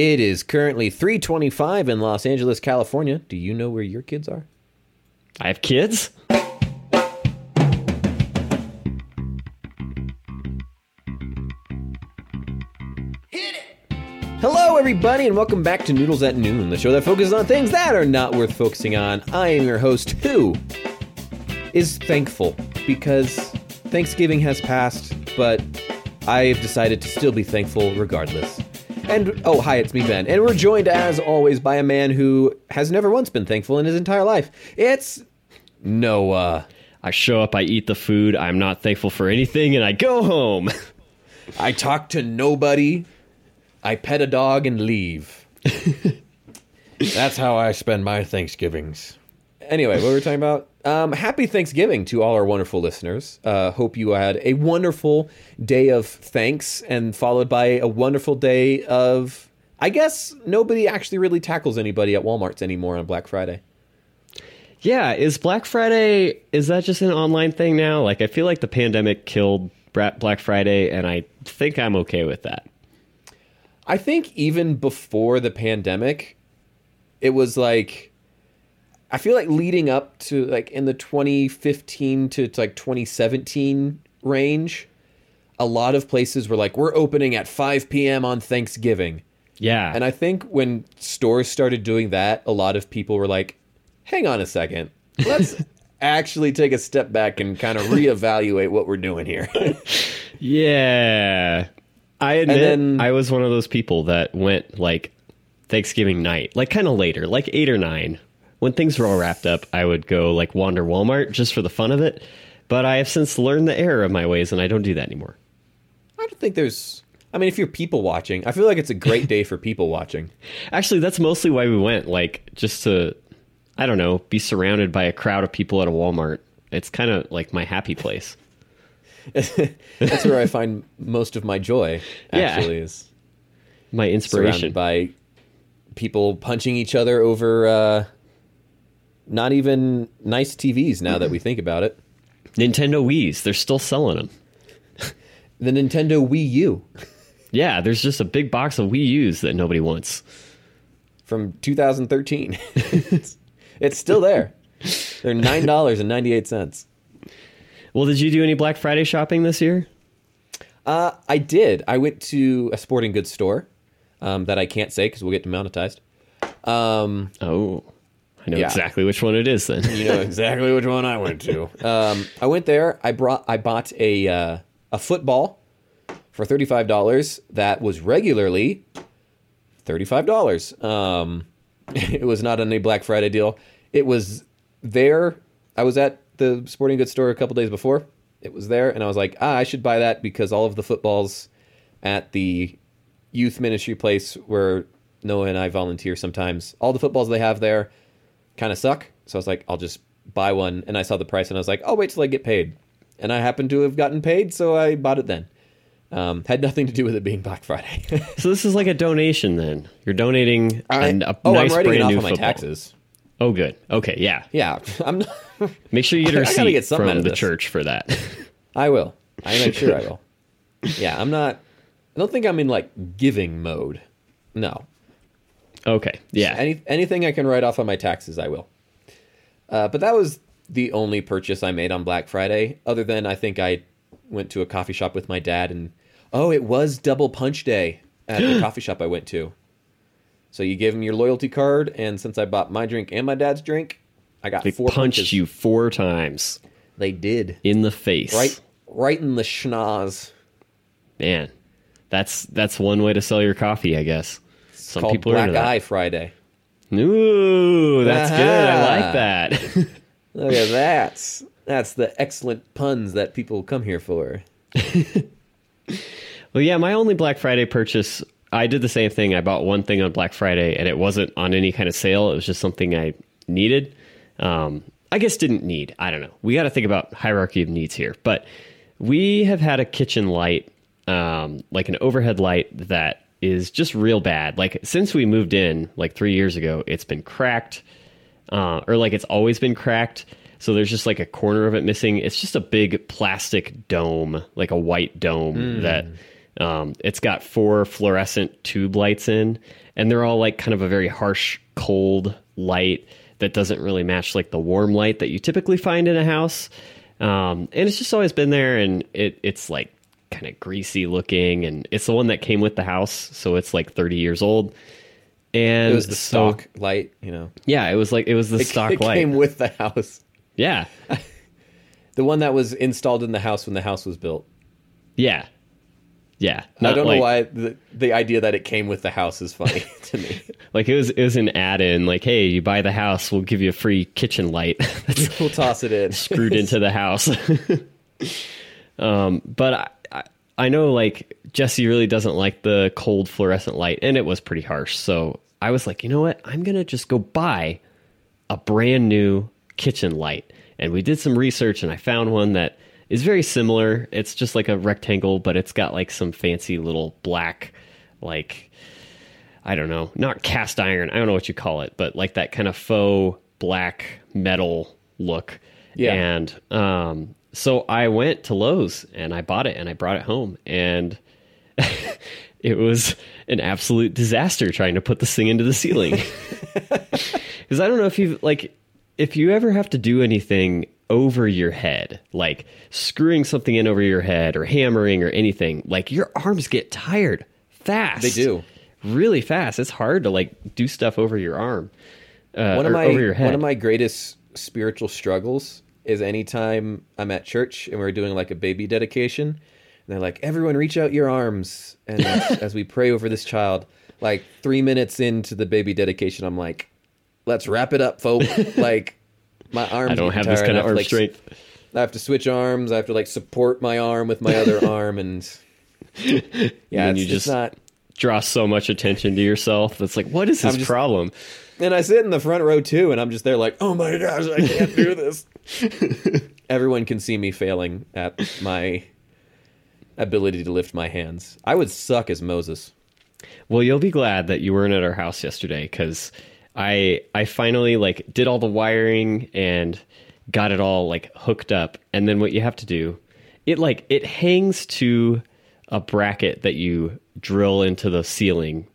It is currently 325 in Los Angeles, California. Do you know where your kids are? I have kids. Hello, everybody, and welcome back to Noodles at Noon, the show that focuses on things that are not worth focusing on. I am your host, who is thankful because Thanksgiving has passed, but I have decided to still be thankful regardless. And oh, hi, it's me, Ben. And we're joined, as always, by a man who has never once been thankful in his entire life. It's Noah. I show up, I eat the food, I'm not thankful for anything, and I go home. I talk to nobody. I pet a dog and leave. That's how I spend my Thanksgivings. Anyway, what were we talking about? Um, happy Thanksgiving to all our wonderful listeners. Uh, hope you had a wonderful day of thanks and followed by a wonderful day of. I guess nobody actually really tackles anybody at Walmart's anymore on Black Friday. Yeah, is Black Friday is that just an online thing now? Like I feel like the pandemic killed Black Friday and I think I'm okay with that. I think even before the pandemic, it was like I feel like leading up to like in the 2015 to, to like 2017 range, a lot of places were like, we're opening at 5 p.m. on Thanksgiving. Yeah. And I think when stores started doing that, a lot of people were like, hang on a second. Let's actually take a step back and kind of reevaluate what we're doing here. yeah. I admit then- I was one of those people that went like Thanksgiving night, like kind of later, like 8 or 9. When things were all wrapped up, I would go like wander Walmart just for the fun of it. But I have since learned the error of my ways and I don't do that anymore. I don't think there's. I mean, if you're people watching, I feel like it's a great day for people watching. Actually, that's mostly why we went, like just to, I don't know, be surrounded by a crowd of people at a Walmart. It's kind of like my happy place. That's where I find most of my joy. Yeah. Actually, is My surrounded inspiration. by people punching each other over uh, not even nice TVs. Now that we think about it, Nintendo Wii's, they're still selling them. the Nintendo Wii U Yeah, there's just a big box of Wii U's that nobody wants. from 2013. it's, it's still there. They're nine dollars and ninety eight cents. Well, did you do any Black Friday shopping this year? Uh, I did. I went to a sporting goods store um, that I can't say because we'll get demonetized. Um, Oh, I know Yeah. exactly which one it is then. you know exactly which one I went to. Um, I went there. I brought. I bought a uh, a football for thirty five dollars. That was regularly thirty five dollars. Um, it was not on a Black Friday deal. It was there. I was at the sporting goods store a couple days before. It was there, and I was like, ah, I should buy that because all of the footballs at the youth ministry place where Noah and I volunteer sometimes, all the footballs they have there kind of suck. So I was like, I'll just buy one. And I saw the price and I was like, I'll wait till I get paid. And I happened to have gotten paid, so I bought it then. Um, had nothing to do with it being Black Friday. so this is like a donation then. You're donating and a oh, nice I'm brand off new on my taxes. Oh, good. Okay, yeah. Yeah, I'm. Not, Make sure you get a I receipt get something out from the church for that. I will. I make sure I will. Yeah, I'm not. I don't think I'm in like giving mode. No. Okay, yeah. Any anything I can write off on my taxes, I will. Uh, but that was the only purchase I made on Black Friday. Other than I think I went to a coffee shop with my dad, and oh, it was double punch day at the coffee shop I went to. So you give him your loyalty card, and since I bought my drink and my dad's drink, I got they four punched punches. you four times They did in the face. right, right in the schnoz. Man, that's that's one way to sell your coffee, I guess. Some Called people are Black Eye Friday. Ooh, that's good. I like that. Look at that. That's the excellent puns that people come here for. well, yeah, my only Black Friday purchase, I did the same thing. I bought one thing on Black Friday, and it wasn't on any kind of sale. It was just something I needed. Um, I guess didn't need. I don't know. We got to think about hierarchy of needs here. But we have had a kitchen light, um, like an overhead light that is just real bad. Like since we moved in, like three years ago, it's been cracked, uh, or like it's always been cracked. So there's just like a corner of it missing. It's just a big plastic dome, like a white dome that Um, it's got four fluorescent tube lights in, and they're all like kind of a very harsh, cold light that doesn't really match like the warm light that you typically find in a house. Um, and it's just always been there, and it it's like kind of greasy looking, and it's the one that came with the house, so it's like 30 years old. And It was the so- stock light, you know. Yeah, it was like it was the It, stock it light. came with the house. yeah, The one that was installed in the house when the house was built. yeah, yeah. I don't like- know why the, the idea that it came with the house is funny to me. Like it was it was an add-in. Like, hey, you buy the house, we'll give you a free kitchen light We'll toss it in. screwed into the house. um, but I, I know like Jesse really doesn't like the cold fluorescent light, and it was pretty harsh. So I was like, you know what? I'm gonna just go buy a brand new kitchen light. And we did some research, and I found one that is very similar. It's just like a rectangle, but it's got like some fancy little black, like I don't know, not cast iron. I don't know what you call it, but like that kind of faux black metal look. Yeah. And um, so I went to Lowe's and I bought it and I brought it home and it was an absolute disaster trying to put this thing into the ceiling. Because I don't know if you like if you ever have to do anything over your head, like screwing something in over your head or hammering or anything, like your arms get tired fast. They do. really fast. It's hard to like do stuff over your arm, uh, one of my over your head. one of my greatest spiritual struggles is anytime I'm at church and we're doing like a baby dedication, and they're like, "Everyone, reach out your arms," and as, as we pray over this child, like three minutes into the baby dedication, I'm like, "Let's wrap it up, folk." like my arms. I don't have this kind I of arm like, strength. I have to switch arms. I have to like support my arm with my other arm, and yeah, And it's you just just- not. Draw so much attention to yourself. It's like, what is his I'm just- problem? And I sit in the front row too, and I'm just there like, oh my gosh, I can't do this. Everyone can see me failing at my ability to lift my hands. I would suck as Moses. Well, you'll be glad that you weren't at our house yesterday because I I finally like did all the wiring and got it all like hooked up. And then what you have to do, it like it hangs to a bracket that you drill into the ceiling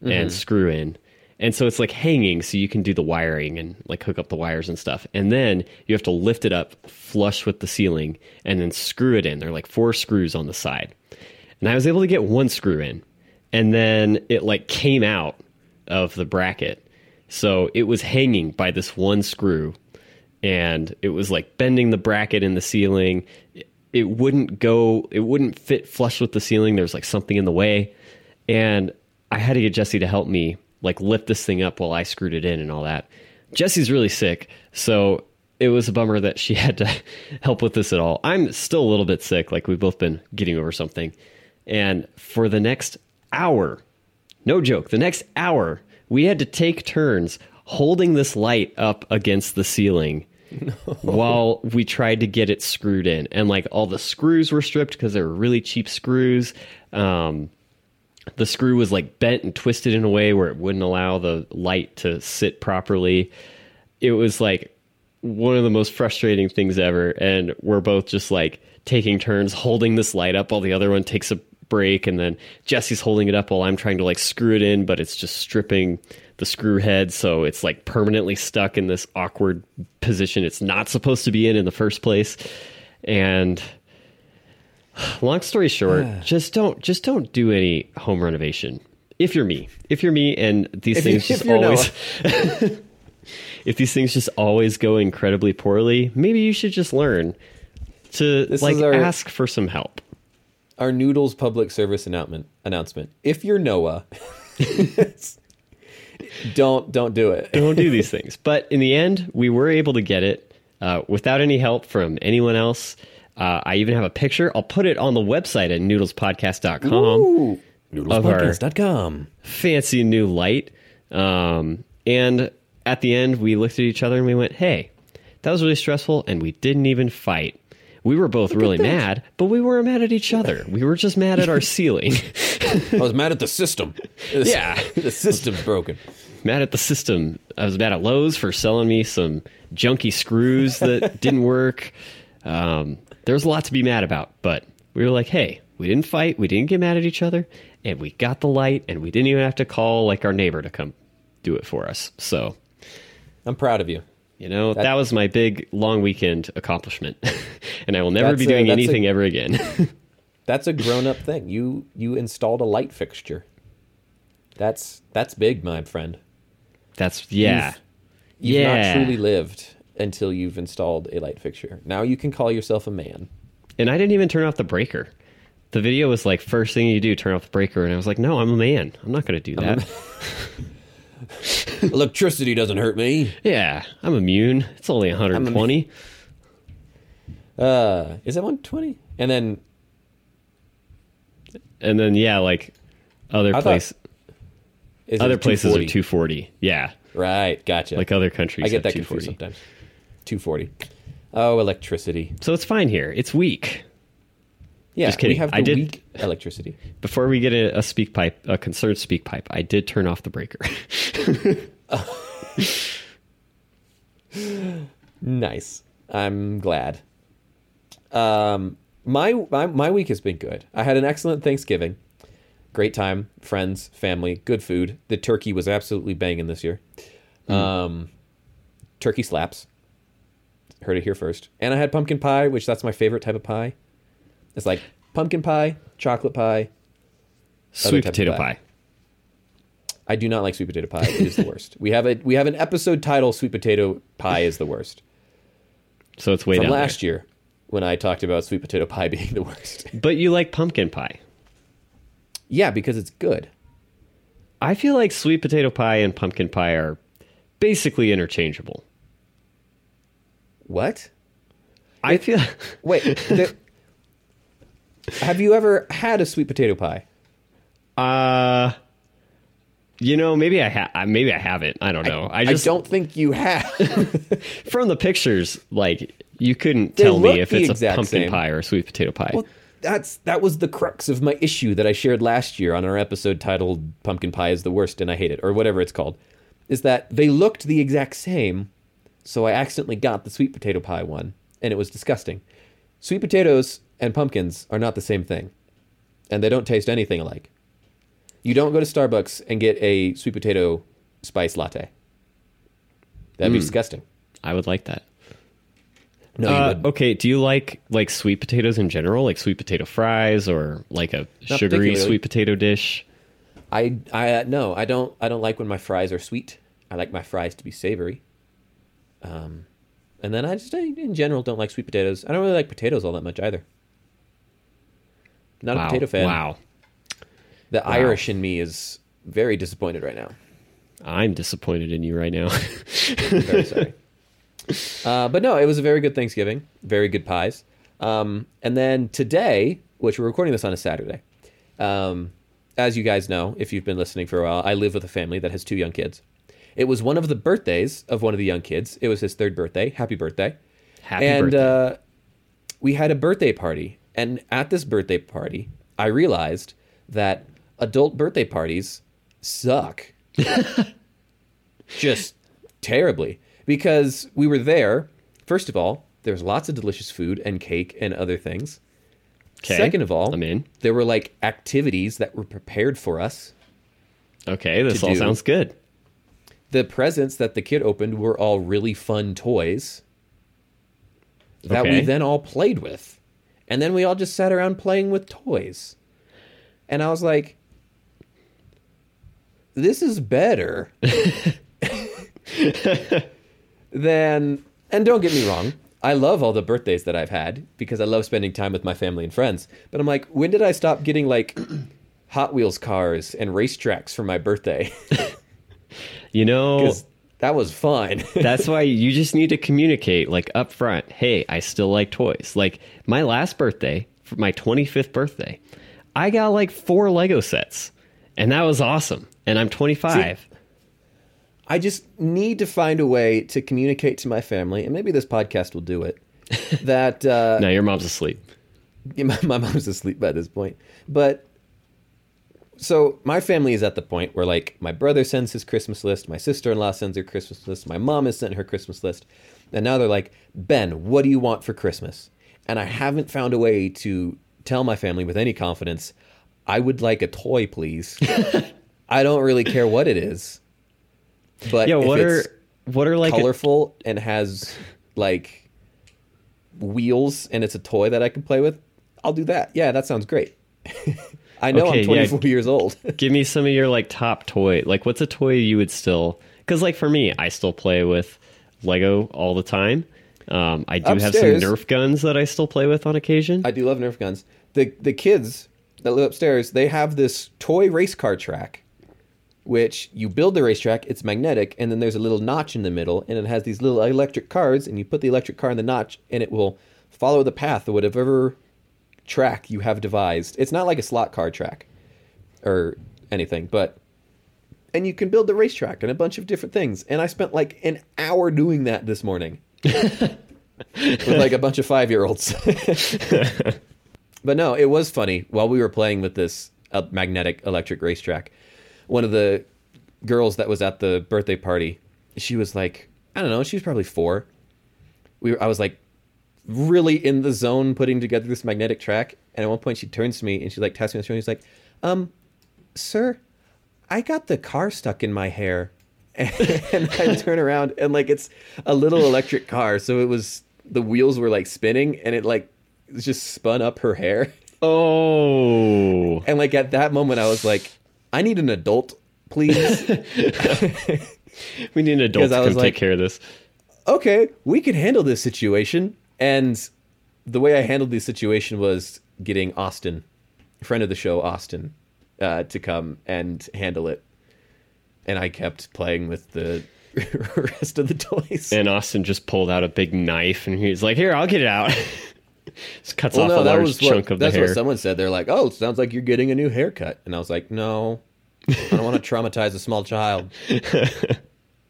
and mm-hmm. screw in. And so it's like hanging so you can do the wiring and like hook up the wires and stuff. And then you have to lift it up flush with the ceiling and then screw it in. There are like four screws on the side. And I was able to get one screw in. And then it like came out of the bracket. So it was hanging by this one screw and it was like bending the bracket in the ceiling. It- wouldn't go, it wouldn't fit flush with the ceiling. There was like something in the way. And I had to get Jesse to help me like lift this thing up while I screwed it in and all that. Jesse's really sick. So it was a bummer that she had to help with this at all. I'm still a little bit sick. Like we've both been getting over something. And for the next hour, no joke, the next hour, we had to take turns holding this light up against the ceiling while we tried to get it screwed in. And like all the screws were stripped because they were really cheap screws. Um, the screw was like bent and twisted in a way where it wouldn't allow the light to sit properly. It was like one of the most frustrating things ever. And we're both just like taking turns holding this light up while the other one takes a break. And then Jesse's holding it up while I'm trying to like screw it in, but it's just stripping the screw head. So it's like permanently stuck in this awkward position it's not supposed to be in in the first place. And long story short, just don't just don't do any home renovation. If you're me, if you're me, and these If things if just always, if these things just always go incredibly poorly, maybe you should just learn to This like our- ask for some help. Our Noodles public service announcement announcement. If you're Noah, don't don't do it. Don't do these things. But in the end, we were able to get it uh, without any help from anyone else. Uh, I even have a picture. I'll put it on the website at noodlespodcast.com. Ooh, noodlespodcast.com. fancy new light. Um, and at the end, we looked at each other and we went, hey, that was really stressful. And we didn't even fight. We were both really mad, but we weren't mad at each other. We were just mad at our ceiling, I was mad at the system. Yeah. the system's broken. mad at the system. I was mad at Lowe's for selling me some junky screws that didn't work. Um, there was a lot to be mad about, but we were like, hey, We didn't fight. We didn't get mad at each other, and we got the light, and we didn't even have to call like our neighbor to come do it for us. So, I'm proud of you. you know, that, was my big long weekend accomplishment, and I will never be doing a- anything ever again. That's a grown-up thing. You you installed a light fixture. That's that's big, my friend. That's yeah, You've yeah. not truly lived until you've installed a light fixture. Now you can call yourself a man. And I didn't even turn off the breaker. The video was like, first thing you do, turn off the breaker. And I was like, no, I'm a man. I'm not going to do that. Electricity doesn't hurt me. yeah, I'm immune. It's only 120. Uh, is that 120? And then and then, yeah, like other I place, is other places are 240? 240. Yeah, Right, gotcha. like other countries I get that confused 240. sometimes. 240. Oh, electricity. So it's fine here. It's weak. Yeah, Just kidding. we have the I did- weak electricity. Before we get a, a speak pipe, a concerned speak pipe, I did turn off the breaker. Nice. I'm glad. Um, my, my my week has been good. I had an excellent Thanksgiving. Great time, friends, family, good food. The turkey was absolutely banging this year. Um, turkey slaps. Heard it here first. And I had pumpkin pie, which that's my favorite type of pie. It's like pumpkin pie, chocolate pie. Sweet potato pie. pie. I do not like sweet potato pie. It is the worst. We have a we have an episode title: "Sweet Potato Pie is the worst." So it's way From down last year, when I talked about sweet potato pie being the worst. But you like pumpkin pie. yeah, because it's good. I feel like sweet potato pie and pumpkin pie are basically interchangeable. What? I feel Wait. the- have you ever had a sweet potato pie? uh you know, maybe I have. maybe I haven't. I don't know. I, just I don't think you have. from the pictures, like you couldn't They tell me if it's a pumpkin same. pie or a sweet potato pie. well, that's that was the crux of my issue that I shared last year on our episode titled "Pumpkin Pie is the worst and I hate it" or whatever it's called. Is that they looked the exact same, so I accidentally got the sweet potato pie one, and it was disgusting. Sweet potatoes and pumpkins are not the same thing, and they don't taste anything alike. You don't go to Starbucks and get a sweet potato spice latte. That'd be disgusting. I would like that. No, Uh, okay, do you like like sweet potatoes in general, like sweet potato fries or like a Not sugary sweet potato dish? I I uh, no, I don't I don't like when my fries are sweet. I like my fries to be savory. Um, and then I just I, in general don't like sweet potatoes. I don't really like potatoes all that much either. Not wow. a potato fan. Wow. The Irish in me is very disappointed right now. I'm disappointed in you right now. Very sorry. uh, but no, it was a very good Thanksgiving. Very good pies. Um, and then today, which we're recording this on a Saturday, um, as you guys know, if you've been listening for a while, I live with a family that has two young kids. It was one of the birthdays of one of the young kids. It was his third birthday. Happy birthday. Happy and birthday. Uh, we had a birthday party. And at this birthday party, I realized that adult birthday parties suck. Just terribly. Because we were there, first of all, there was lots of delicious food and cake and other things. 'Kay, Second of all, I'm in. there were like activities that were prepared for us. Okay, this all do. sounds good. The presents that the kid opened were all really fun toys that we then all played with. And then we all just sat around playing with toys. And I was like, this is better than. And don't get me wrong, I love all the birthdays that I've had because I love spending time with my family and friends. But I'm like, when did I stop getting like Hot Wheels cars and racetracks for my birthday? You know, that was fun. that's why you just need to communicate like up front. Hey, I still like toys. Like my last birthday, for my 25th birthday, I got like four Lego sets, and that was awesome. And I'm 25. I just need to find a way to communicate to my family, and maybe this podcast will do it. That uh, now your mom's asleep. Yeah, my, my mom's asleep by this point. But so my family is at the point where like my brother sends his Christmas list, my sister-in-law sends her Christmas list, my mom has sent her Christmas list, and now they're like, "Ben, what do you want for Christmas?" And I haven't found a way to tell my family with any confidence, I would like a toy, please. I don't really care what it is. But Yeah, if what are it's what are like colorful and has like wheels and it's a toy that I can play with, I'll do that. Yeah, that sounds great. I know Okay, I'm yeah. 24 years old. give me some of your like top toy. Like what's a toy you would still cuz like for me, I still play with Lego all the time. Um, I do Upstairs- have some Nerf guns that I still play with on occasion. I do love Nerf guns. The the kids that live upstairs, they have this toy race car track, which you build the racetrack. It's magnetic, and then there's a little notch in the middle, and it has these little electric cars, and you put the electric car in the notch, and it will follow the path of whatever track you have devised. It's not like a slot car track or anything, but and you can build the racetrack and a bunch of different things. And I spent like an hour doing that this morning with like a bunch of five year olds. but no, it was funny while we were playing with this uh, magnetic electric racetrack. One of the girls that was at the birthday party, she was like, I don't know, she was probably four. We were, I was like really in the zone putting together this magnetic track, and at one point she turns to me and she like taps me on the shoulder. and She's like, "Um, sir, I got the car stuck in my hair." and I turn around and like it's a little electric car, so it was the wheels were like spinning and it like just spun up her hair. oh. And like at that moment, I was like, I need an adult, please. We need an adult to come take care of this. okay, we can handle this situation. And the way I handled the situation was getting Austin, friend of the show, Austin, uh, to come and handle it. And I kept playing with the rest of the toys. And Austin just pulled out a big knife and he's like, "Here, I'll get it out." just cuts well, off no, a that large was chunk what, of the that's hair. what someone said. They're like, "Oh, it sounds like you're getting a new haircut," and I was like, "No, I don't want to traumatize a small child.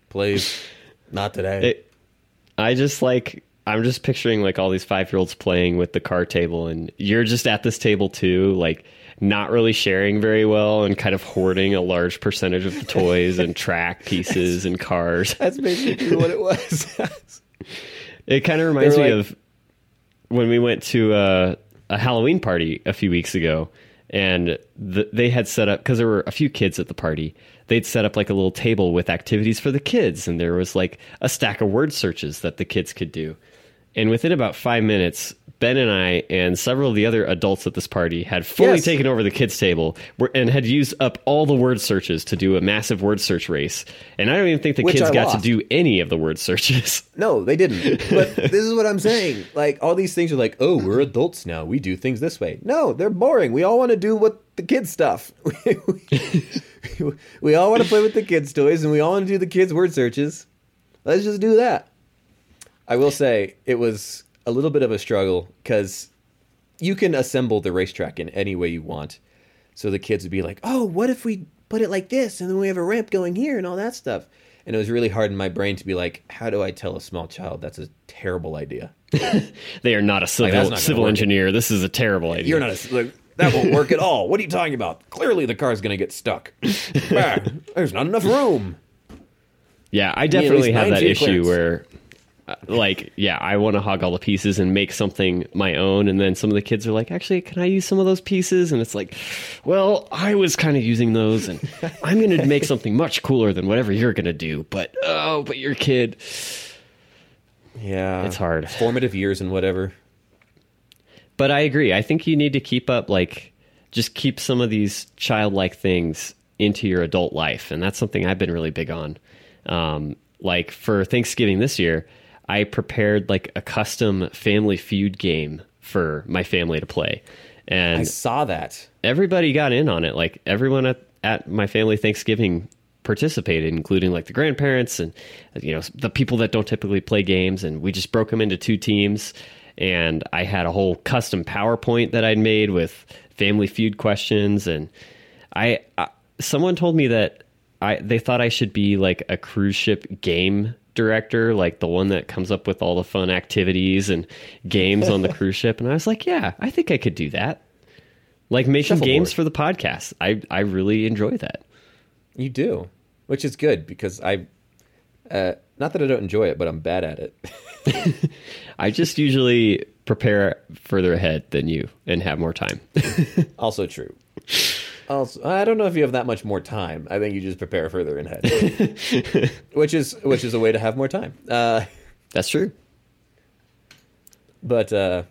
Please, not today." It- I just like I'm just picturing like all these five year olds playing with the car table, and you're just at this table too, like not really sharing very well and kind of hoarding a large percentage of the toys and track pieces and cars. That's basically what it was. It kind of reminds They me like- of when we went to a, a Halloween party a few weeks ago, and the, they had set up because there were a few kids at the party. They'd set up like a little table with activities for the kids, and there was like a stack of word searches that the kids could do. And within about five minutes, Ben and I and several of the other adults at this party had fully Yes. taken over the kids' table and had used up all the word searches to do a massive word search race. And I don't even think the Which kids I got lost. to do any of the word searches. no, they didn't. But this is what I'm saying. Like all these things are like, "Oh, we're adults now. We do things this way." No, they're boring. We all want to do what the kids stuff. we, we all want to play with the kids' toys, and we all want to do the kids' word searches. Let's just do that. I will say it was a little bit of a struggle because you can assemble the racetrack in any way you want. So the kids would be like, "Oh, what if we put it like this, and then we have a ramp going here, and all that stuff." And it was really hard in my brain to be like, "How do I tell a small child that's a terrible idea? They are not a civil not civil engineer. This is a terrible idea. You're not a like, that won't work at all. What are you talking about? Clearly, the car's going to get stuck. There's not enough room." Yeah, I definitely have that issue clearance. where, like, yeah, I want to hog all the pieces and make something my own, and then some of the kids are like, "Actually, can I use some of those pieces?" And it's like, "Well, I was kind of using those, and I'm going to make something much cooler than whatever you're going to do." But oh, but your kid, Yeah, It's hard. Formative years and whatever. But I agree. I think you need to keep up, like, just keep some of these childlike things into your adult life. And that's something I've been really big on. Um, like, for Thanksgiving this year, I prepared, like, a custom family feud game for my family to play. And I saw that. everybody got in on it. Like, everyone at, at my family Thanksgiving participated, including like the grandparents and you know the people that don't typically play games. And we just broke them into two teams. And I had a whole custom PowerPoint that I'd made with Family Feud questions. And I, I someone told me that I they thought I should be like a cruise ship game director, like the one that comes up with all the fun activities and games on the cruise ship. And I was like, yeah, I think I could do that. Like making games for the podcast. I I really enjoy that. You do, which is good because I, uh, Not that I don't enjoy it, but I'm bad at it. I just usually prepare further ahead than you and have more time. also true. Also, I don't know if you have that much more time. I think you just prepare further ahead, which is which is a way to have more time. Uh, That's true. but uh,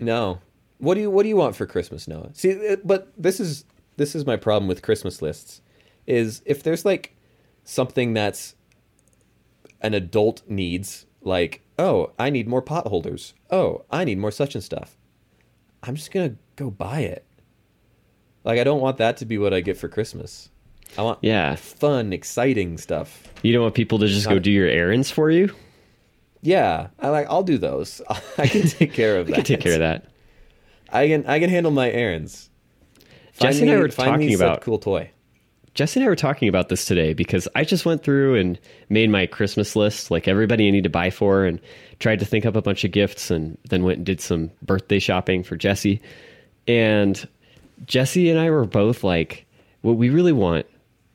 no, what do you what do you want for Christmas, Noah? See, but this is this is my problem with Christmas lists. Is if there's like something that's an adult needs, like oh, I need more pot holders. Oh, I need more such and stuff. I'm just gonna go buy it. Like I don't want that to be what I get for Christmas. I want Yeah. fun, exciting stuff. You don't want people to just go do your errands for you? Yeah, I like. I'll do those. I can take care of I that. can take care of that. I can. I can handle my errands. Jesse and I were find me talking about- cool toy. Jesse and I were talking about this today because I just went through and made my Christmas list, like everybody I need to buy for, and tried to think up a bunch of gifts, and then went and did some birthday shopping for Jesse. And Jesse and I were both like, what we really want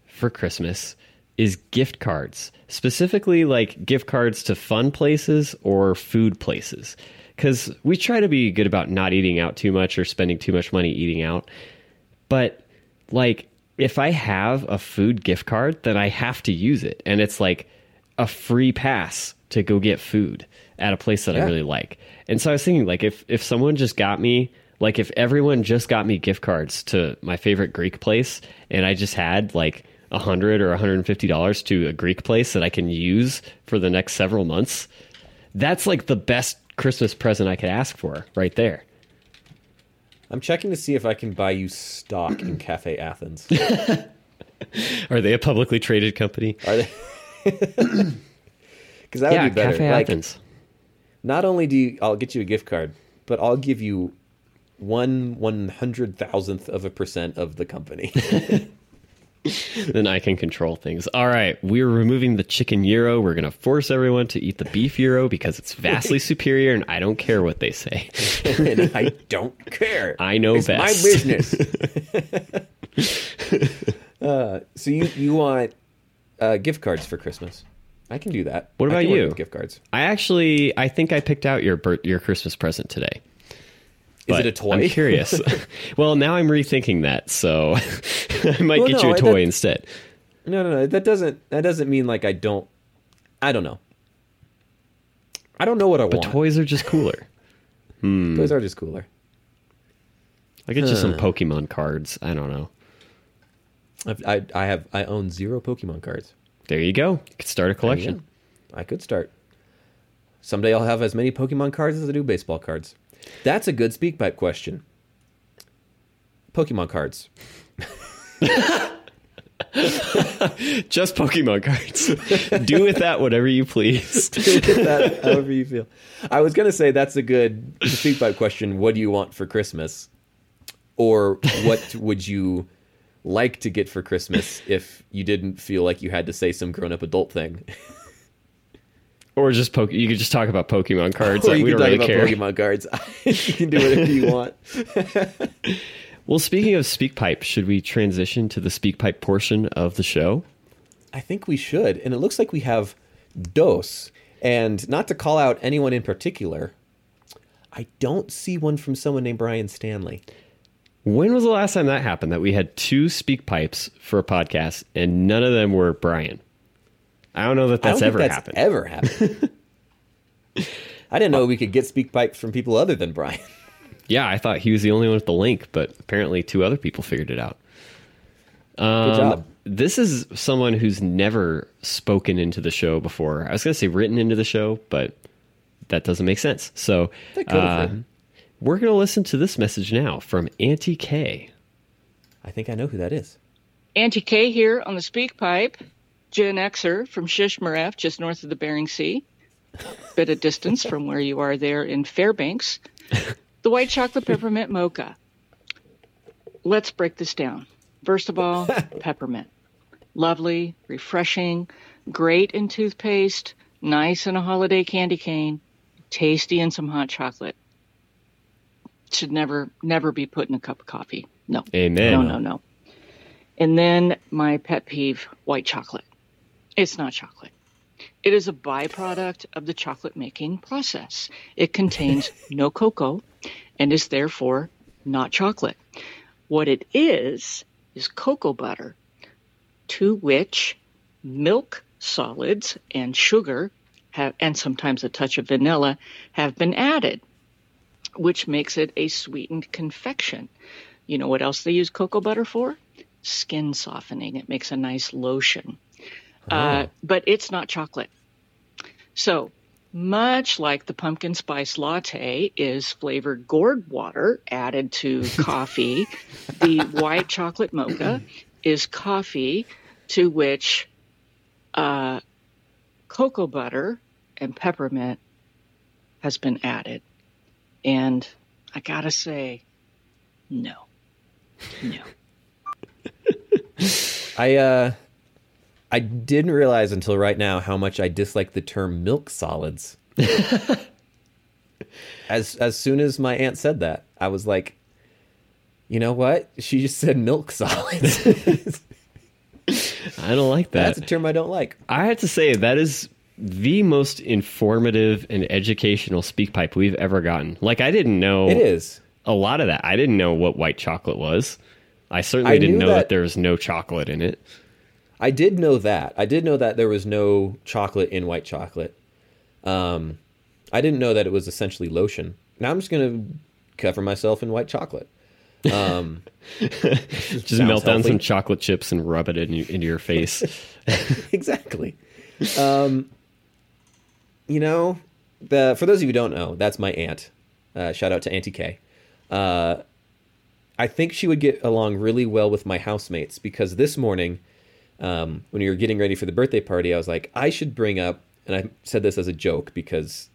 for Christmas is gift cards, specifically like gift cards to fun places or food places. Because we try to be good about not eating out too much or spending too much money eating out. But like, if I have a food gift card, then I have to use it. And it's like a free pass to go get food at a place that I really like. And so I was thinking, like, if, if someone just got me, like, if everyone just got me gift cards to my favorite Greek place and I just had like a hundred or $150 to a Greek place that I can use for the next several months, that's like the best Christmas present I could ask for right there. I'm checking to see if I can buy you stock in Cafe Athens. Are they a publicly traded company? Are they? Because that yeah, would be better. Cafe like, Athens. not only do you, I'll get you a gift card, but I'll give you one one hundred thousandth of a percent of the company. then I can control things. All right, we're removing the chicken gyro. We're going to force everyone to eat the beef gyro because it's vastly superior, and I don't care what they say. and I don't care. I know it's best. my business. uh, so you you want uh, gift cards for Christmas? I can do that. What about you? Gift cards. I actually, I think I picked out your your Christmas present today. Is it a toy? I'm curious. well, now I'm rethinking that, so I might Well, get no, you a that- toy instead. No, no, no. That doesn't. That doesn't mean like I don't. I don't know. I don't know what I But want. toys are just cooler. Hmm. Toys are just cooler. I get you some Pokemon cards. I don't know. I've, I I have I own zero Pokemon cards. There you go. You could start a collection. I could start. Someday I'll have as many Pokemon cards as I do baseball cards. That's a good speak pipe question. Pokemon cards. Just Pokemon cards. Do with that whatever you please. that, however you feel. I was gonna say that's a good speak pipe question. What do you want for Christmas? Or what would you like to get for Christmas if you didn't feel like you had to say some grown up adult thing? Or just poke. You could just talk about Pokemon cards. or like, we don't really about care. Pokemon cards. you can do whatever you want. Well, speaking of SpeakPipe, should we transition to the SpeakPipe portion of the show? I think we should. And it looks like we have dos. And not to call out anyone in particular, I don't see one from someone named Brian Stanley. When was the last time that happened? That we had two SpeakPipes for a podcast, and none of them were Brian. I don't know that that's I don't ever think that's happened. ever happened. I didn't know we could get speak pipes from people other than Brian. yeah, I thought he was the only one with the link, but apparently two other people figured it out. Good Um, job. This is someone who's never spoken into the show before. I was going to say written into the show, but that doesn't make sense. So They could have uh, we're going to listen to this message now from Auntie K. I think I know who that is. Auntie K here on the speak pipe. Gen Xer from Shishmaref, just north of the Bering Sea. Bit of distance from where you are there in Fairbanks. The white chocolate peppermint mocha. Let's break this down. First of all, peppermint. Lovely, refreshing, great in toothpaste, nice in a holiday candy cane, tasty in some hot chocolate. Should never, never be put in a cup of coffee. No. Amen. No, no, no. And then my pet peeve, white chocolate. It's not chocolate. It is a byproduct of the chocolate making process. It contains no cocoa and is therefore not chocolate. What it is, is cocoa butter, to which milk solids and sugar have, and sometimes a touch of vanilla have been added, which makes it a sweetened confection. You know what else they use cocoa butter for? Skin softening. It makes a nice lotion. Uh, but it's not chocolate. So, much like the pumpkin spice latte is flavored gourd water added to coffee, the white chocolate mocha is coffee to which uh, cocoa butter and peppermint has been added. And I gotta say, no. No. I uh, I didn't realize until right now how much I dislike the term milk solids. as as soon as my aunt said that, I was like, you know what? She just said milk solids. I don't like that. That's a term I don't like. I have to say that is the most informative and educational speak pipe we've ever gotten. Like I didn't know It is. a lot of that. I didn't know what white chocolate was. I certainly I didn't know that, that- there was no chocolate in it. I did know that. I did know that there was no chocolate in white chocolate. Um, I didn't know that it was essentially lotion. Now I'm just gonna cover myself in white chocolate. Um, Just melt down healthy. some chocolate chips and rub it in, into your face. exactly. Um, you know, the for those of you who don't know, that's my aunt. Uh, shout out to Auntie K. Uh, I think she would get along really well with my housemates because this morning, um, when we were getting ready for the birthday party, I was like, I should bring up, and I said this as a joke because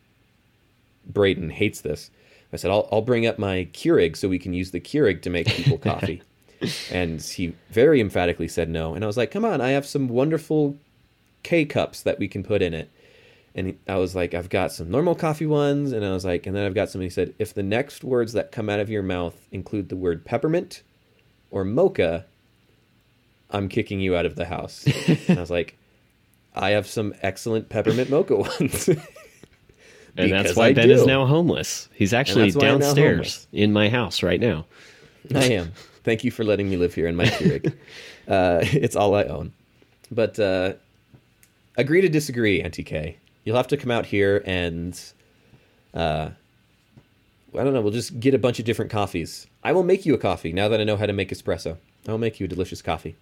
Braden hates this. I said, I'll, I'll bring up my Keurig so we can use the Keurig to make people coffee. and he very emphatically said no. And I was like, come on, I have some wonderful K cups that we can put in it. And I was like, I've got some normal coffee ones. And I was like, and then I've got some. He said, if the next words that come out of your mouth include the word peppermint or mocha, I'm kicking you out of the house. and I was like, I have some excellent peppermint mocha ones. And that's why I Ben is now homeless. He's actually that's why I'm now downstairs in my house right now. I am. Thank you for letting me live here in my Keurig. uh, it's all I own. But uh, agree to disagree, Auntie K. You'll have to come out here and, uh, I don't know. We'll just get a bunch of different coffees. I will make you a coffee now that I know how to make espresso. I will make you a delicious coffee.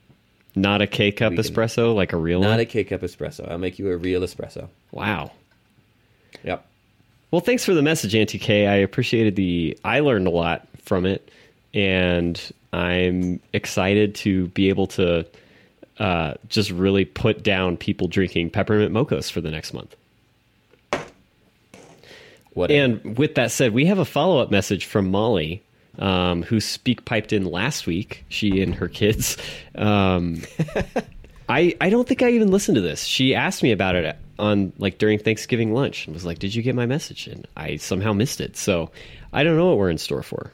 Not a K cup can- espresso, like a real Not one. a K cup espresso. I'll make you a real espresso. wow. Yep. Well, thanks for the message, Auntie K. I appreciated the. I learned a lot from it, and I'm excited to be able to uh, just really put down people drinking peppermint mochas for the next month. Whatever. And with that said, we have a follow up message from Molly, um, who speak piped in last week. She and her kids. Um, I I don't think I even listened to this. She asked me about it on like during Thanksgiving lunch and was like, "Did you get my message?" And I somehow missed it. So I don't know what we're in store for.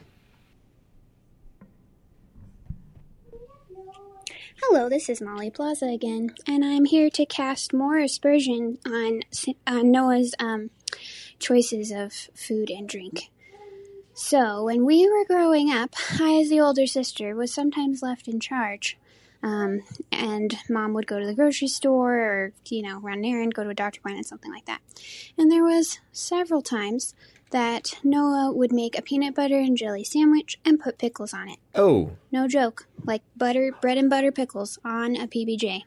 Hello, this is Molly Plaza again, and I'm here to cast more aspersion on, on Noah's um, choices of food and drink. So, when we were growing up, I, as the older sister, was sometimes left in charge. Um, and mom would go to the grocery store or, you know, run an errand, go to a doctor appointment, something like that. And there was several times that Noah would make a peanut butter and jelly sandwich and put pickles on it. oh, No joke. Like butter, bread and butter pickles on a PBJ.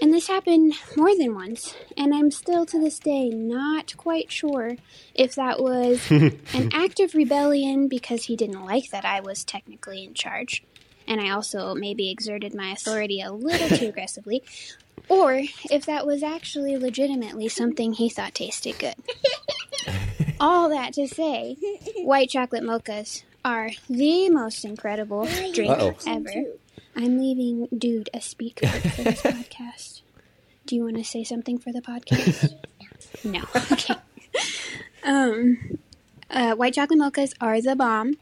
And this happened more than once, and I'm still to this day not quite sure if that was an act of rebellion because he didn't like that I was technically in charge, and I also maybe exerted my authority a little too aggressively, or if that was actually legitimately something he thought tasted good. All that to say, white chocolate mochas are the most incredible drink Uh-oh. ever. I'm leaving Dude a speaker for this podcast. Do you want to say something for the podcast? no. Okay. Um, uh, white chocolate mochas are the bomb.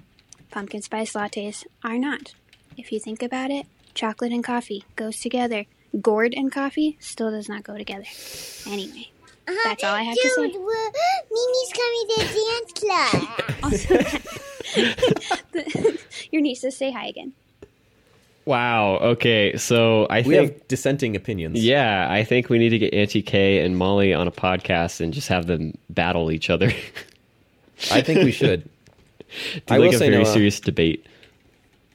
Pumpkin spice lattes are not. If you think about it, chocolate and coffee goes together. gourd and coffee still does not go together. Anyway, that's all I have to say. Dude, Mimi's coming to dance club. Your nieces say hi again. Wow. Okay. So I We think have dissenting opinions. yeah, I think we need to get Auntie K and Molly on a podcast and just have them battle each other. I think we should. I like will a say, very Noah, serious debate.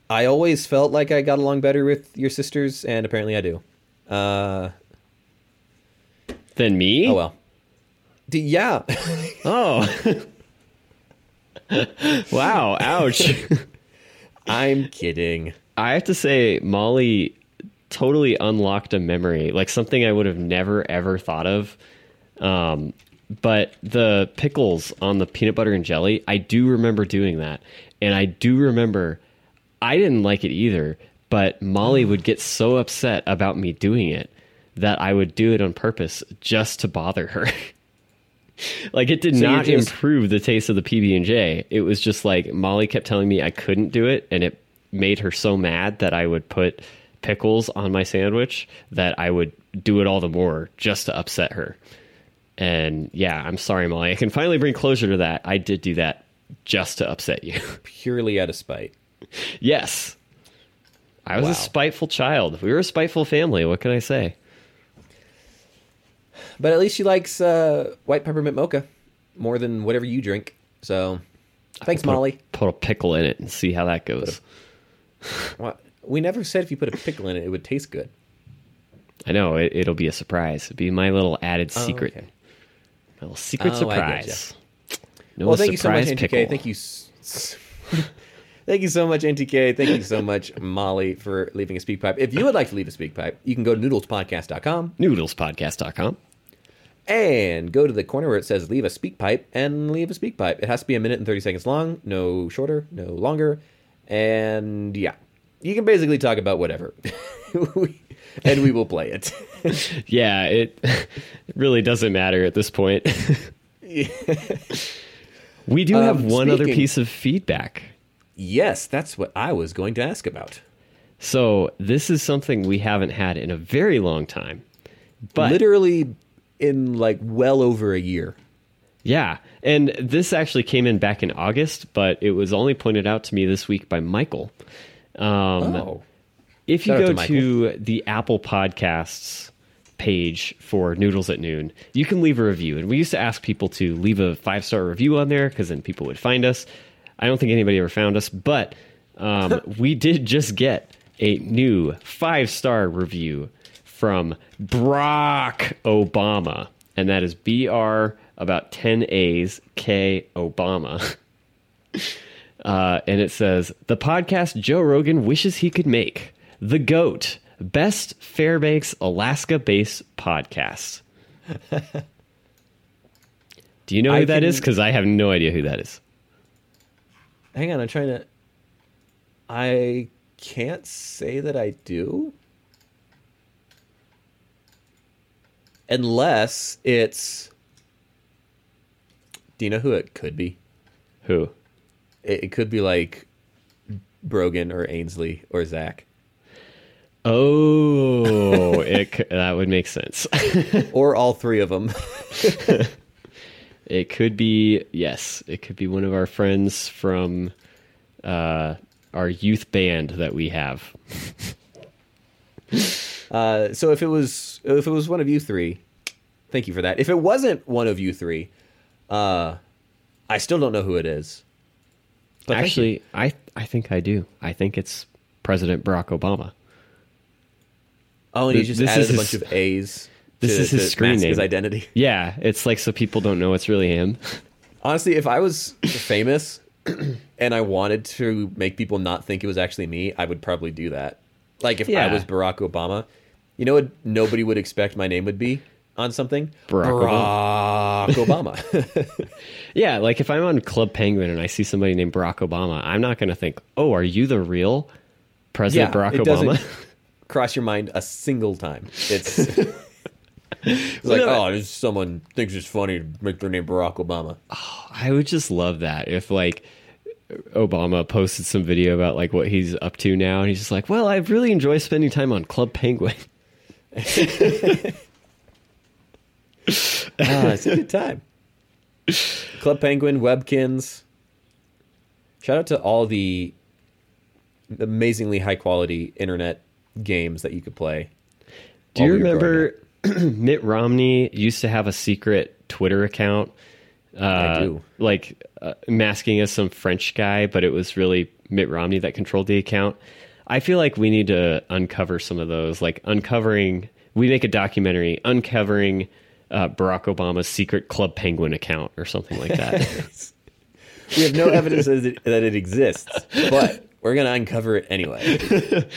I always felt like I got along better with your sisters, and apparently I do. Uh, Than me? oh well. D- yeah. Oh. wow. Ouch. I'm kidding. I have to say, Molly totally unlocked a memory, like something I would have never ever thought of. Um, but the pickles on the peanut butter and jelly, I do remember doing that, and I do remember I didn't like it either. But Molly would get so upset about me doing it that I would do it on purpose just to bother her. like it did So not just- improve the taste of the PB and J. It was just like Molly kept telling me I couldn't do it, and it made her so mad that I would put pickles on my sandwich that I would do it all the more just to upset her. And yeah, I'm sorry, Molly. I can finally bring closure to that. I did do that just to upset you. Purely out of spite. yes. I was Wow. a spiteful child. We were a spiteful family. What can I say? But at least she likes uh, white peppermint mocha more than whatever you drink. So, thanks, Put a- Molly. Put a pickle in it and see how that goes. What? We never said if you put a pickle in it, it would taste good. I know it, it'll be a surprise. It'll be my little added oh, secret, Oh, okay. my little secret Oh, surprise. No well, thank you so much, NTK. pickle. Thank you. Thank you so much, NTK. Thank you so much, Molly, for leaving a speak pipe. If you would like to leave a speak pipe, you can go to noodlespodcast.com Noodlespodcast.com. and go to the corner where it says leave a speak pipe and leave a speak pipe. It has to be a minute and 30 seconds long, no shorter, no longer. And yeah, you can basically talk about whatever. And we will play it. Yeah, it, it really doesn't matter at this point. we do have Um, one other piece of feedback. yes, that's what I was going to ask about. So this is something we haven't had in a very long time. But Literally in like well over a year. Yeah, and this actually came in back in August, but it was only pointed out to me this week by Michael. Um, Oh. If you Shout go to to, the Apple Podcasts page for Noodles at Noon, you can leave a review. And we used to ask people to leave a five star review on there because then people would find us. I don't think anybody ever found us, but um, we did just get a new five star review from Brock Obama. And that is B R about 10 A's K Obama. Uh, and it says the podcast Joe Rogan wishes he could make the GOAT best Fairbanks Alaska based podcast. Do you know who I that is? can- Because I have no idea who that is. Hang on, I'm trying to. I can't say that I do. Unless it's. Do you know who it could be? Who? It, it could be like Brogan or Ainsley or Zach. Oh, it, that would make sense. Or all three of them. it could be yes. It could be one of our friends from uh, our youth band that we have. Uh, so if it was if it was one of you three, thank you for that. If it wasn't one of you three, uh, I still don't know who it is. But. Actually, I I think I do. I think it's President Barack Obama. oh, and he just this added is a his- bunch of A's. this to, is his to screen mask his identity. Yeah, it's like so people don't know it's really him. Honestly, if I was famous and I wanted to make people not think it was actually me, I would probably do that. Like if I was Barack Obama, you know what? Nobody would expect my name would be on something. Barack Barack Obama. Yeah, like if I'm on Club Penguin and I see somebody named Barack Obama, I'm not going to think, "Oh, are you the real President Barack it Obama?" cross your mind a single time. It's, it's like, oh, there's someone thinks it's funny to make their name Barack Obama. Oh, I would just love that if like Obama posted some video about like what he's up to now, and he's just like, "Well, I really enjoy spending time on Club Penguin." ah, it's a good time. Club Penguin, Webkinz. Shout out to all the amazingly high quality internet games that you could play. Do you we remember Mitt Romney used to have a secret Twitter account? Uh, I do. Like uh, masking as some French guy, but it was really Mitt Romney that controlled the account. I feel like we need to uncover some of those, like uncovering. We make a documentary uncovering uh, Barack Obama's secret Club Penguin account or something like that. We have no evidence that it, that it exists, but we're going to uncover it anyway.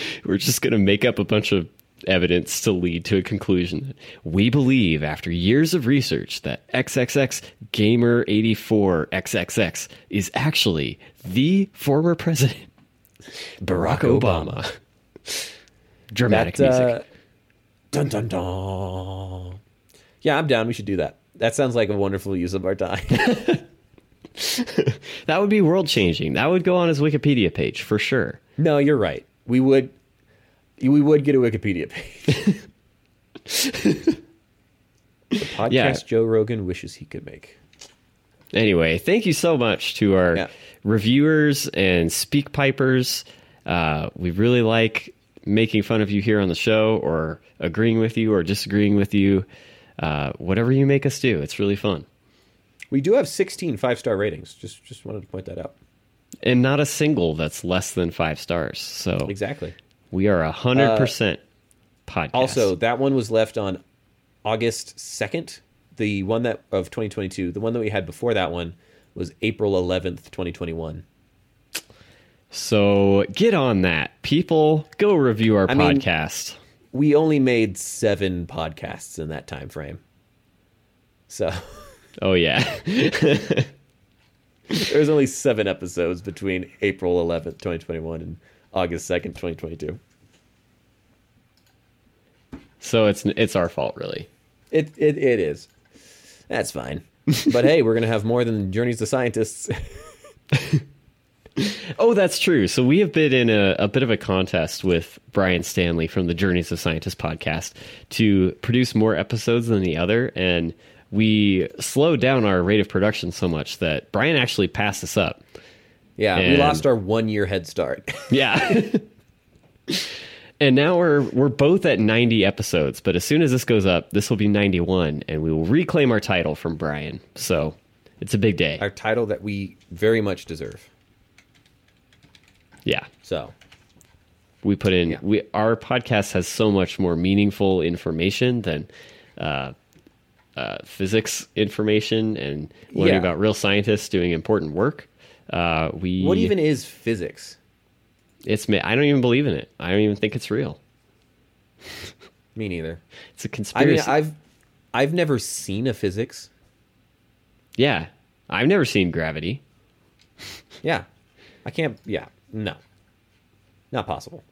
We're just going to make up a bunch of evidence to lead to a conclusion. We believe, after years of research, that XXX Gamer 84 XXX is actually the former president, Barack Obama. Dramatic That, music. uh, dun dun dun. Yeah, I'm down. We should do that. That sounds like a wonderful use of our time. that would be world changing. That would go on his Wikipedia page for sure. no, you're right. We would we would get a Wikipedia page. the podcast Yeah. Joe Rogan wishes he could make. Anyway, thank you so much to our Yeah. reviewers and speak pipers. Uh, we really like making fun of you here on the show or agreeing with you or disagreeing with you. Uh, whatever you make us do, it's really fun. We do have 16 five-star ratings. Just just wanted to point that out. And not a single that's less than five stars. So Exactly. we are a hundred percent podcast. Also, that one was left on August 2nd. The one that of 2022, the one that we had before that one was April 11th, 2021. so get on that, people. Go review our I mean- podcast. We only made 7 podcasts in that time frame. So, oh yeah, there's only 7 episodes between April 11th, 2021 and August 2nd, 2022. so it's it's our fault, really. It it it is. That's fine. But hey, we're going to have more than Journeys to Scientists. Oh, that's true. So we have been in a, a bit of a contest with Brian Stanley from the Journeys of Scientists podcast to produce more episodes than the other, and we slowed down our rate of production so much that Brian actually passed us up. yeah, we lost our 1 year head start. Yeah. and now we're we're both at 90 episodes, but as soon as this goes up, this will be 91 and we will reclaim our title from Brian. So, it's a big day. our title that we very much deserve. Yeah. So, we put in Yeah. we our podcast has so much more meaningful information than uh, uh, physics information and learning Yeah. about real scientists doing important work. Uh, we what even is physics? it's I don't even believe in it. I don't even think it's real. Me neither. It's a I mean, conspiracy. I've I've never seen a physics. yeah, I've never seen gravity. Yeah, I can't. Yeah, no, not possible.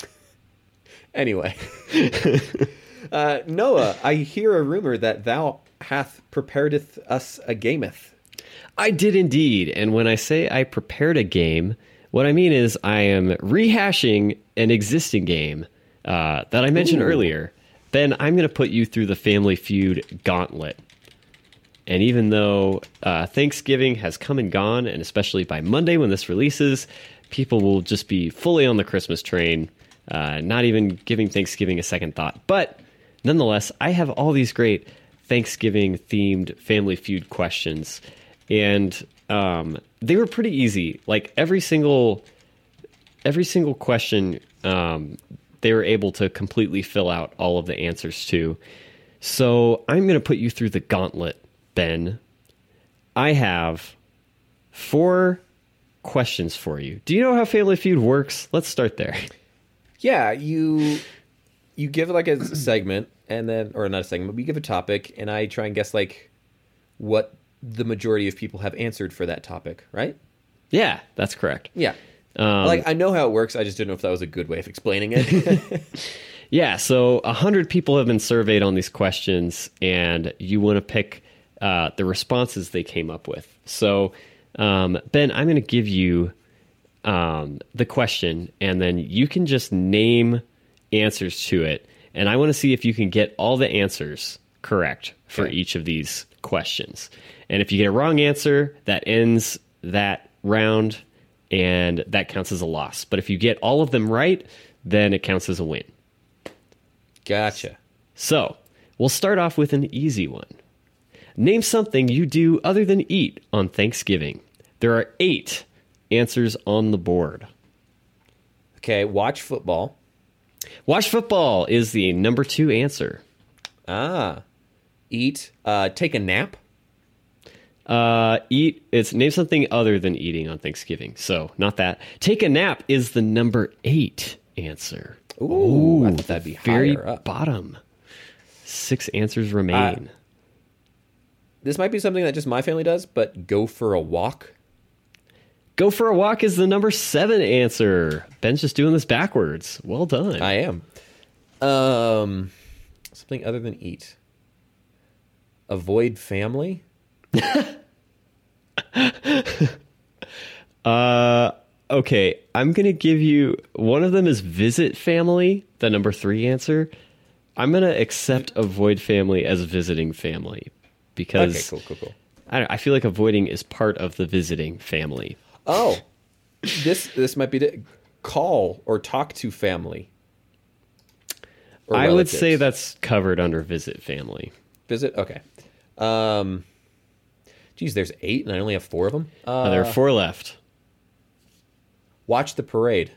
anyway, uh, Noah, I hear a rumor that thou hath preparedeth us a gameth. I did indeed. And when I say I prepared a game, what I mean is I am rehashing an existing game uh, that I mentioned Ooh. earlier. Ben, I'm going to put you through the Family Feud gauntlet. And even though uh, Thanksgiving has come and gone, and especially by Monday when this releases, people will just be fully on the Christmas train, uh, not even giving Thanksgiving a second thought. But nonetheless, I have all these great Thanksgiving themed Family Feud questions, and um, they were pretty easy. Like every single every single question, um, they were able to completely fill out all of the answers to. So I'm going to put you through the gauntlet, Ben. I have four questions for you. Do you know how Family Feud works? Let's start there. Yeah, you you give like a segment, and then or not a segment, but you give a topic, and I try and guess like what the majority of people have answered for that topic, right? Yeah, that's correct. Yeah. Um, like I know how it works. I just didn't know if that was a good way of explaining it. Yeah, so a hundred people have been surveyed on these questions, and you want to pick uh, the responses they came up with. So, um, Ben, I'm going to give you um, the question, and then you can just name answers to it, and I want to see if you can get all the answers correct for Okay. each of these questions. And if you get a wrong answer, that ends that round, and that counts as a loss. But if you get all of them right, then it counts as a win. Gotcha. So, we'll start off with an easy one. Name something you do other than eat on Thanksgiving. There are eight answers on the board. Okay, watch football. Watch football is the number two answer. Ah. Eat. Uh, take a nap. Uh, eat. It's name something other than eating on Thanksgiving. So not that. Take a nap is the number eight answer. Ooh, I thought that'd be Very higher up. bottom. Six answers remain. This might be something that just my family does, but go for a walk. Go for a walk is the number seven answer. Ben's just doing this backwards. Well done. I am. Um, something other than eat. Avoid family. Uh, okay. I'm gonna give you one of them is visit family, the number three answer. I'm gonna accept avoid family as visiting family because Okay, cool, cool, cool. I, don't, I feel like avoiding is part of the visiting family. Oh, this this might be to call or talk to family. I would say that's covered under visit family. visit. Okay. Um, geez, there's eight, and I only have four of them. Uh, Uh, there are four left. watch the parade.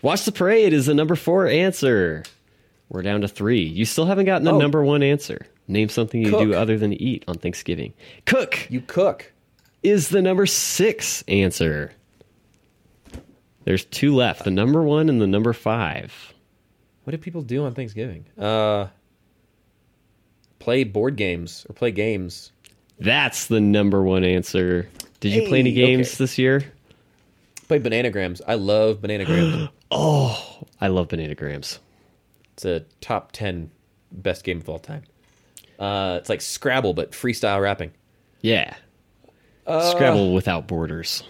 Watch the parade is the number four answer. We're down to three. You still haven't gotten the Oh. number one answer. Name something you do other than eat on Thanksgiving. Cook You cook. is the number six answer. There's two left the number one and the number five. What do people do on Thanksgiving? Uh, play board games or play games. That's the number one answer. Did you play any games okay. this year? Play bananagrams. I love bananagrams. Oh, I love bananagrams. It's a top ten best game of all time. Uh, it's like Scrabble but freestyle rapping. Yeah. Uh, Scrabble without borders.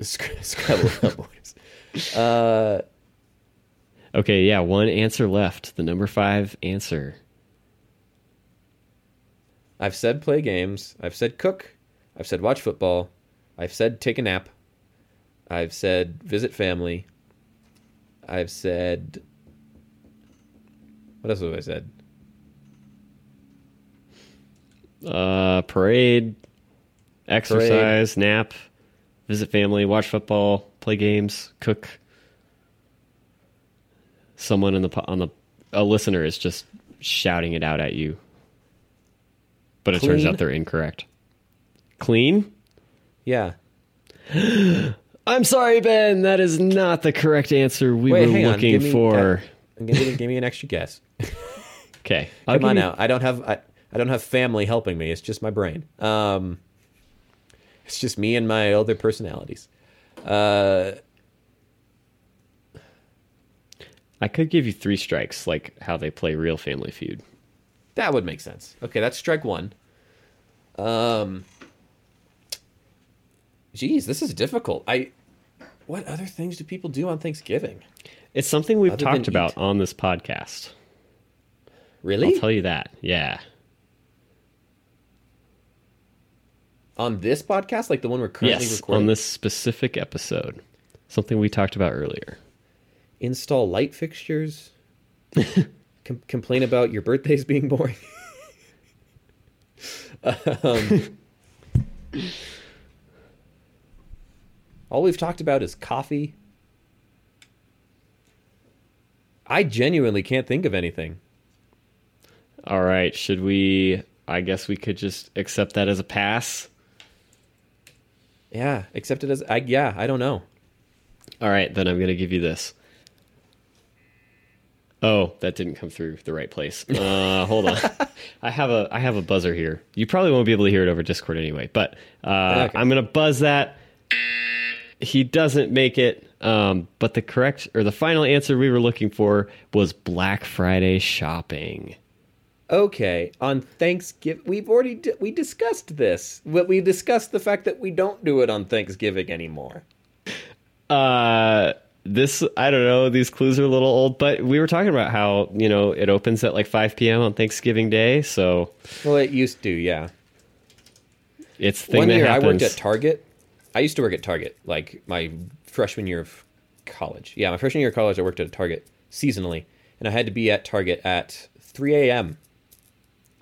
Sc- Scrabble. without borders. Okay, yeah, one answer left. The number five answer. I've said play games. I've said cook. I've said watch football. I've said take a nap. I've said visit family. I've said. What else have I said? Uh, parade, exercise, nap, visit family, watch football, play games, cook. Someone in the on the a listener is just shouting it out at you, but it turns out they're incorrect. Clean? Yeah. I'm sorry, Ben. That is not the correct answer we Wait, were looking me- for. uh, give, me, give me an extra guess. Okay, Come on you- now. I don't have I, I don't have family helping me. It's just my brain. Um, it's just me and my other personalities. Uh, I could give you three strikes, like how they play Real Family Feud. that would make sense. Okay, that's strike one. Um, geez, this is difficult. I. What other things do people do on Thanksgiving? It's something we've Other talked about eat. on this podcast. Really? I'll tell you that. Yeah. on this podcast, like the one we're currently yes, recording, on this specific episode. Something we talked about earlier. install light fixtures. Com- complain about your birthdays being boring. um, all we've talked about is coffee. I genuinely can't think of anything. All right. Should we? I guess we could just accept that as a pass. Yeah, accept it as I yeah, I don't know. All right. Then I'm going to give you this. Oh, that didn't come through the right place. Uh, hold on. I have a I have a buzzer here. You probably won't be able to hear it over Discord anyway, but uh, Okay. I'm going to buzz that. He doesn't make it. Um, but the correct or the final answer we were looking for was Black Friday shopping. Okay, on Thanksgiving, we've already di- we discussed this. We we discussed the fact that we don't do it on Thanksgiving anymore. Uh, this I don't know. These clues are a little old, but we were talking about how you know it opens at like 5 p.m. on Thanksgiving Day, so Well, it used to, yeah. it's the thing One that year happens. I worked at Target. I used to work at Target, like my freshman year of college. Yeah, my freshman year of college, I worked at Target seasonally, and I had to be at Target at 3 a.m.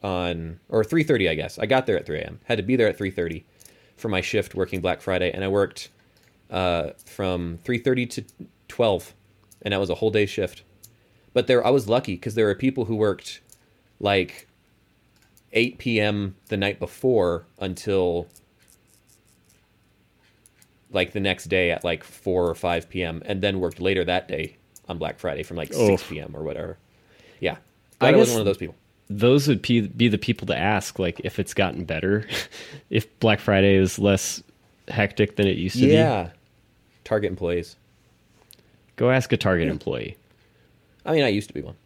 on or 3:30, I guess. I got there at 3 a.m. Had to be there at 3:30 for my shift working Black Friday, and I worked uh, from 3:30 to 12, and that was a whole day shift. But there, I was lucky because there were people who worked like 8 p.m. the night before until like the next day at like 4 or 5 p.m. and then worked later that day on Black Friday from like 6 p.m. or whatever. Yeah. I I, was one of those people. Those would be, be the people to ask, like if it's gotten better, if Black Friday is less hectic than it used to be. Yeah. Target employees. Go ask a Target employee. I mean, I used to be one.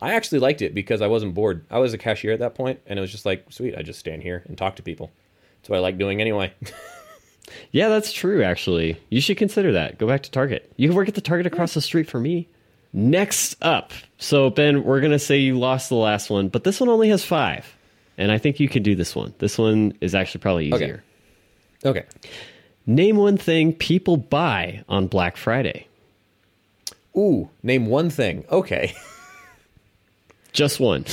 I actually liked it because I wasn't bored. I was a cashier at that point, and it was just like, sweet, I just stand here and talk to people. That's what I like doing anyway. Yeah, that's true, actually. You should consider that. Go back to Target. You can work at the Target across the street from me. Next up. So, Ben, we're going to say you lost the last one, but this one only has five. And I think you can do this one. This one is actually probably easier. okay. Name one thing people buy on Black Friday. Ooh, name one thing. Okay. Just one.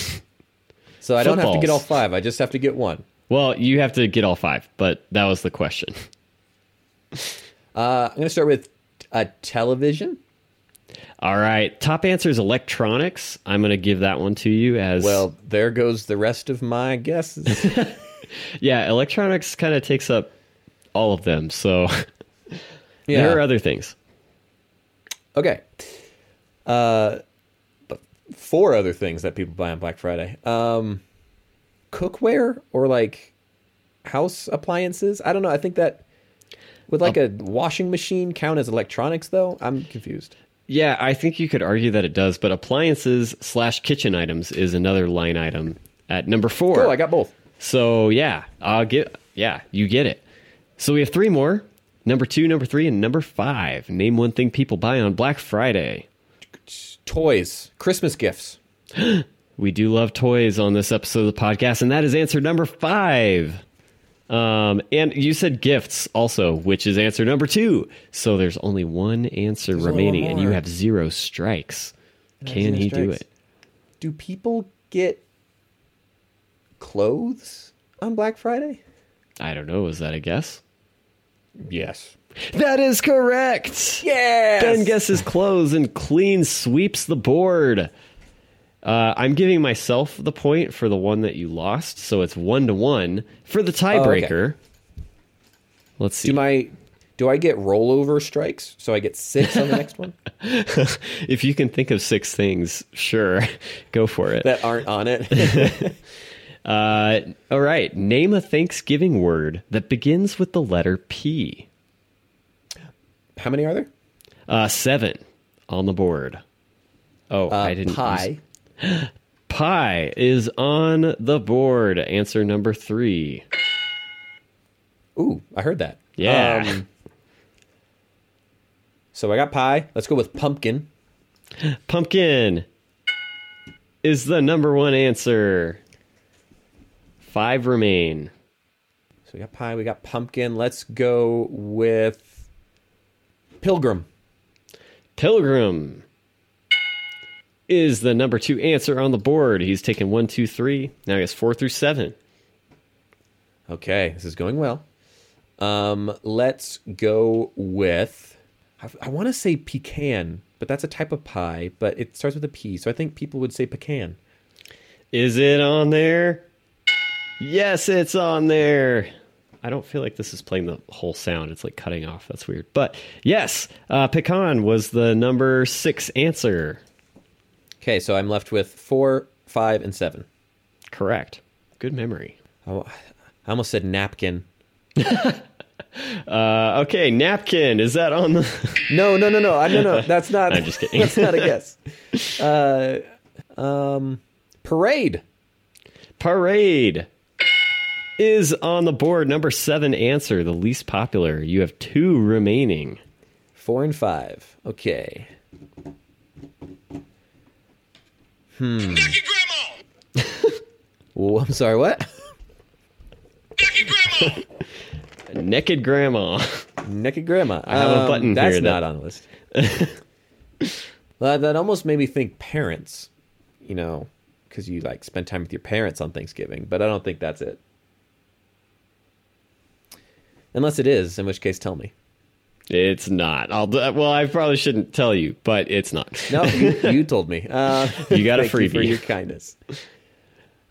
So I don't have to get all five. I just have to get one. well, you have to get all five, but that was the question. Uh, I'm going to start with a television. All right. Top answer is electronics. I'm going to give that one to you as Well, there goes the rest of my guesses. Yeah, electronics kind of takes up all of them. So Yeah. there are other things. Okay. Uh, but four other things that people buy on Black Friday. Um, cookware or like house appliances. I don't know. I think that would like a washing machine count as electronics though? I'm confused. Yeah, I think you could argue that it does, but appliances slash kitchen items is another line item at number four. Cool. I got both. so yeah, I'll get. Yeah, you get it. So we have three more: number two, number three, and number five. Name one thing people buy on Black Friday. Toys, Christmas gifts. We do love toys on this episode of the podcast, and that is answer number five. Um, and you said gifts also, which is answer number two. So there's only one answer only one remaining, and you have zero strikes. Can zero he do it? Do people get clothes on Black Friday? I don't know. Is that a guess? Yes. That is correct. Yes. Ben guesses clothes and clean sweeps the board. Uh, I'm giving myself the point for the one that you lost, so it's one to one for the tiebreaker. Let's see. Do my do I get rollover strikes? So I get six on the next one if you can think of six things, sure, go for it. that aren't on it. Uh, all right, name a Thanksgiving word that begins with the letter P. How many are there? Uh, seven on the board. Oh, Uh, I didn't. pie. use- Pie is on the board. Answer number three. Ooh, I heard that. Yeah. Um, so I got pie. Let's go with pumpkin. Pumpkin is the number one answer. Five remain. So we got pie. We got pumpkin. Let's go with pilgrim. Pilgrim is the number two answer on the board. He's taken one, two, three. Now he has four through seven. Okay, this is going well. Um, let's go with. I, I want to say pecan, but that's a type of pie. But it starts with a P, so I think people would say pecan. Is it on there? Yes, it's on there. I don't feel like this is playing the whole sound. It's like cutting off. That's weird. But yes, uh, pecan was the number six answer. Okay, so I'm left with four, five, and seven. Correct. Good memory. Oh, I almost said napkin. Uh, okay, napkin. Is that on the? No, no, no, no. I no, no. That's not. I'm just kidding. That's not a guess. Uh, um, parade. Parade is on the board. Number seven answer, the least popular. You have two remaining. Four and five. Okay. Hmm. Naked grandma! Oh, I'm sorry. What? Naked grandma! Naked grandma. Naked grandma. I have a um, button That's here not on the list. well, that almost made me think parents. You know, because you like spend time with your parents on Thanksgiving, but I don't think that's it. Unless it is, in which case, tell me. It's not. I'll. Well, I probably shouldn't tell you, but it's not. No, you, you told me. Uh, You got a thank you for your kindness.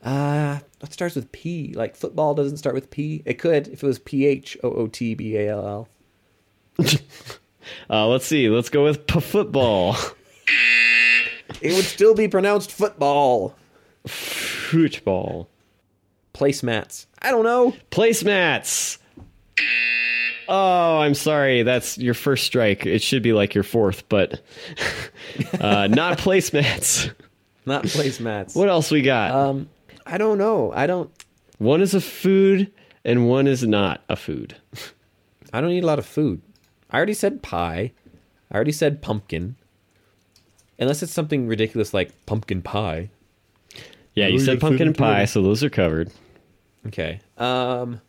Uh, what starts with P? Like football doesn't start with P. It could if it was P H O O T B A L L. Uh, let's see. Let's go with p- football. It would still be pronounced football. Football. Placemats. I don't know. Placemats. Oh, I'm sorry. That's your first strike. It should be like your fourth, but uh, not placemats. Not placemats. What else we got? Um, I don't know. I don't. one is a food and one is not a food. I don't eat a lot of food. I already said pie. I already said pumpkin. Unless it's something ridiculous like pumpkin pie. Yeah, you said pumpkin pie, so those are covered. Okay. Um,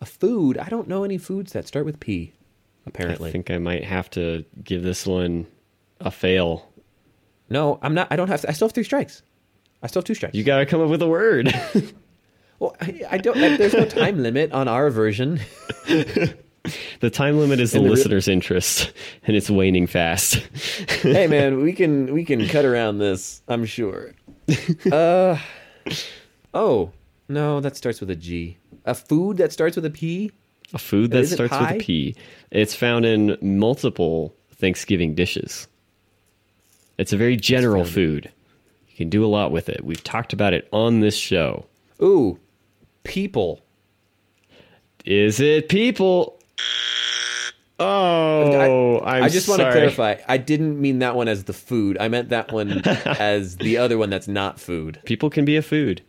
a food. I don't know any foods that start with P. Apparently, I think I might have to give this one a fail. no. I'm not. I don't have. To, I still have three strikes. I still have two strikes. You got to come up with a word. Well, I, I don't. I, there's no time limit on our version. the time limit is the the re- listener's interest, and it's waning fast. hey, man, we can we can cut around this. I'm sure. Uh. Oh no, that starts with a G. A food that starts with a P. A food that starts with pie? a P. It's found in multiple Thanksgiving dishes. It's a very general food. You can do a lot with it. We've talked about it on this show. Ooh, people. Is it people? Oh, I, I just want to clarify. I didn't mean that one as the food. I meant that one as the other one that's not food. People can be a food.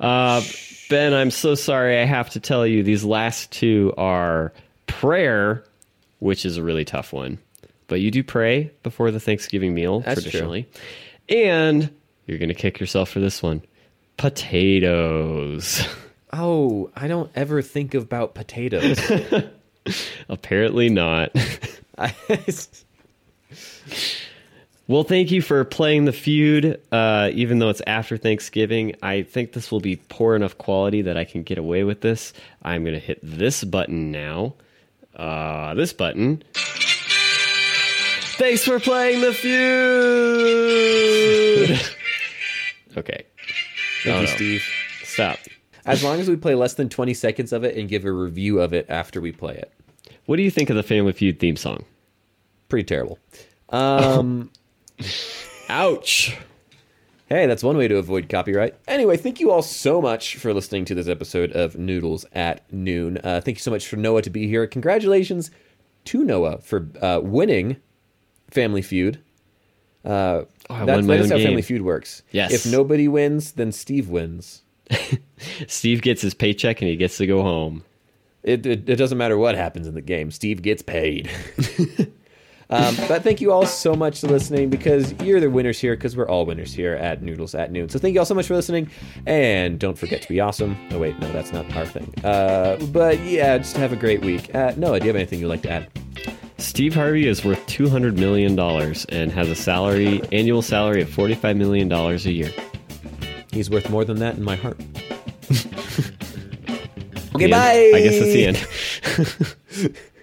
Uh, ben, I'm so sorry. I have to tell you, these last two are prayer, which is a really tough one. But you do pray before the Thanksgiving meal That's true. traditionally, and you're going to kick yourself for this one. Potatoes. Oh, I don't ever think about potatoes. Apparently not. Well, thank you for playing the feud. Uh, even though it's after Thanksgiving, I think this will be poor enough quality that I can get away with this. I'm going to hit this button now. Uh, this button. Thanks for playing the feud. okay, thank Oh, you, no. Steve. stop. As long as we play less than 20 seconds of it and give a review of it after we play it. What do you think of the Family Feud theme song? Pretty terrible. Um, Ouch. hey, that's one way to avoid copyright. Anyway, thank you all so much for listening to this episode of Noodles at Noon. Uh, thank you so much for Noah to be here. Congratulations to Noah for uh, winning Family Feud. Uh, I that, won my that is how game. Family Feud works. Yes. If nobody wins, then Steve wins. Steve gets his paycheck and he gets to go home. It, it, it doesn't matter what happens in the game. Steve gets paid. um, but thank you all so much for listening because you're the winners here because we're all winners here at Noodles at Noon. So thank you all so much for listening. And don't forget to be awesome. Oh, wait, no, that's not our thing. Uh, but yeah, just have a great week. Uh, Noah, do you have anything you'd like to add? Steve Harvey is worth two hundred million dollars and has a salary annual salary of forty five million dollars a year. He's worth more than that in my heart. okay, bye. I guess that's the end.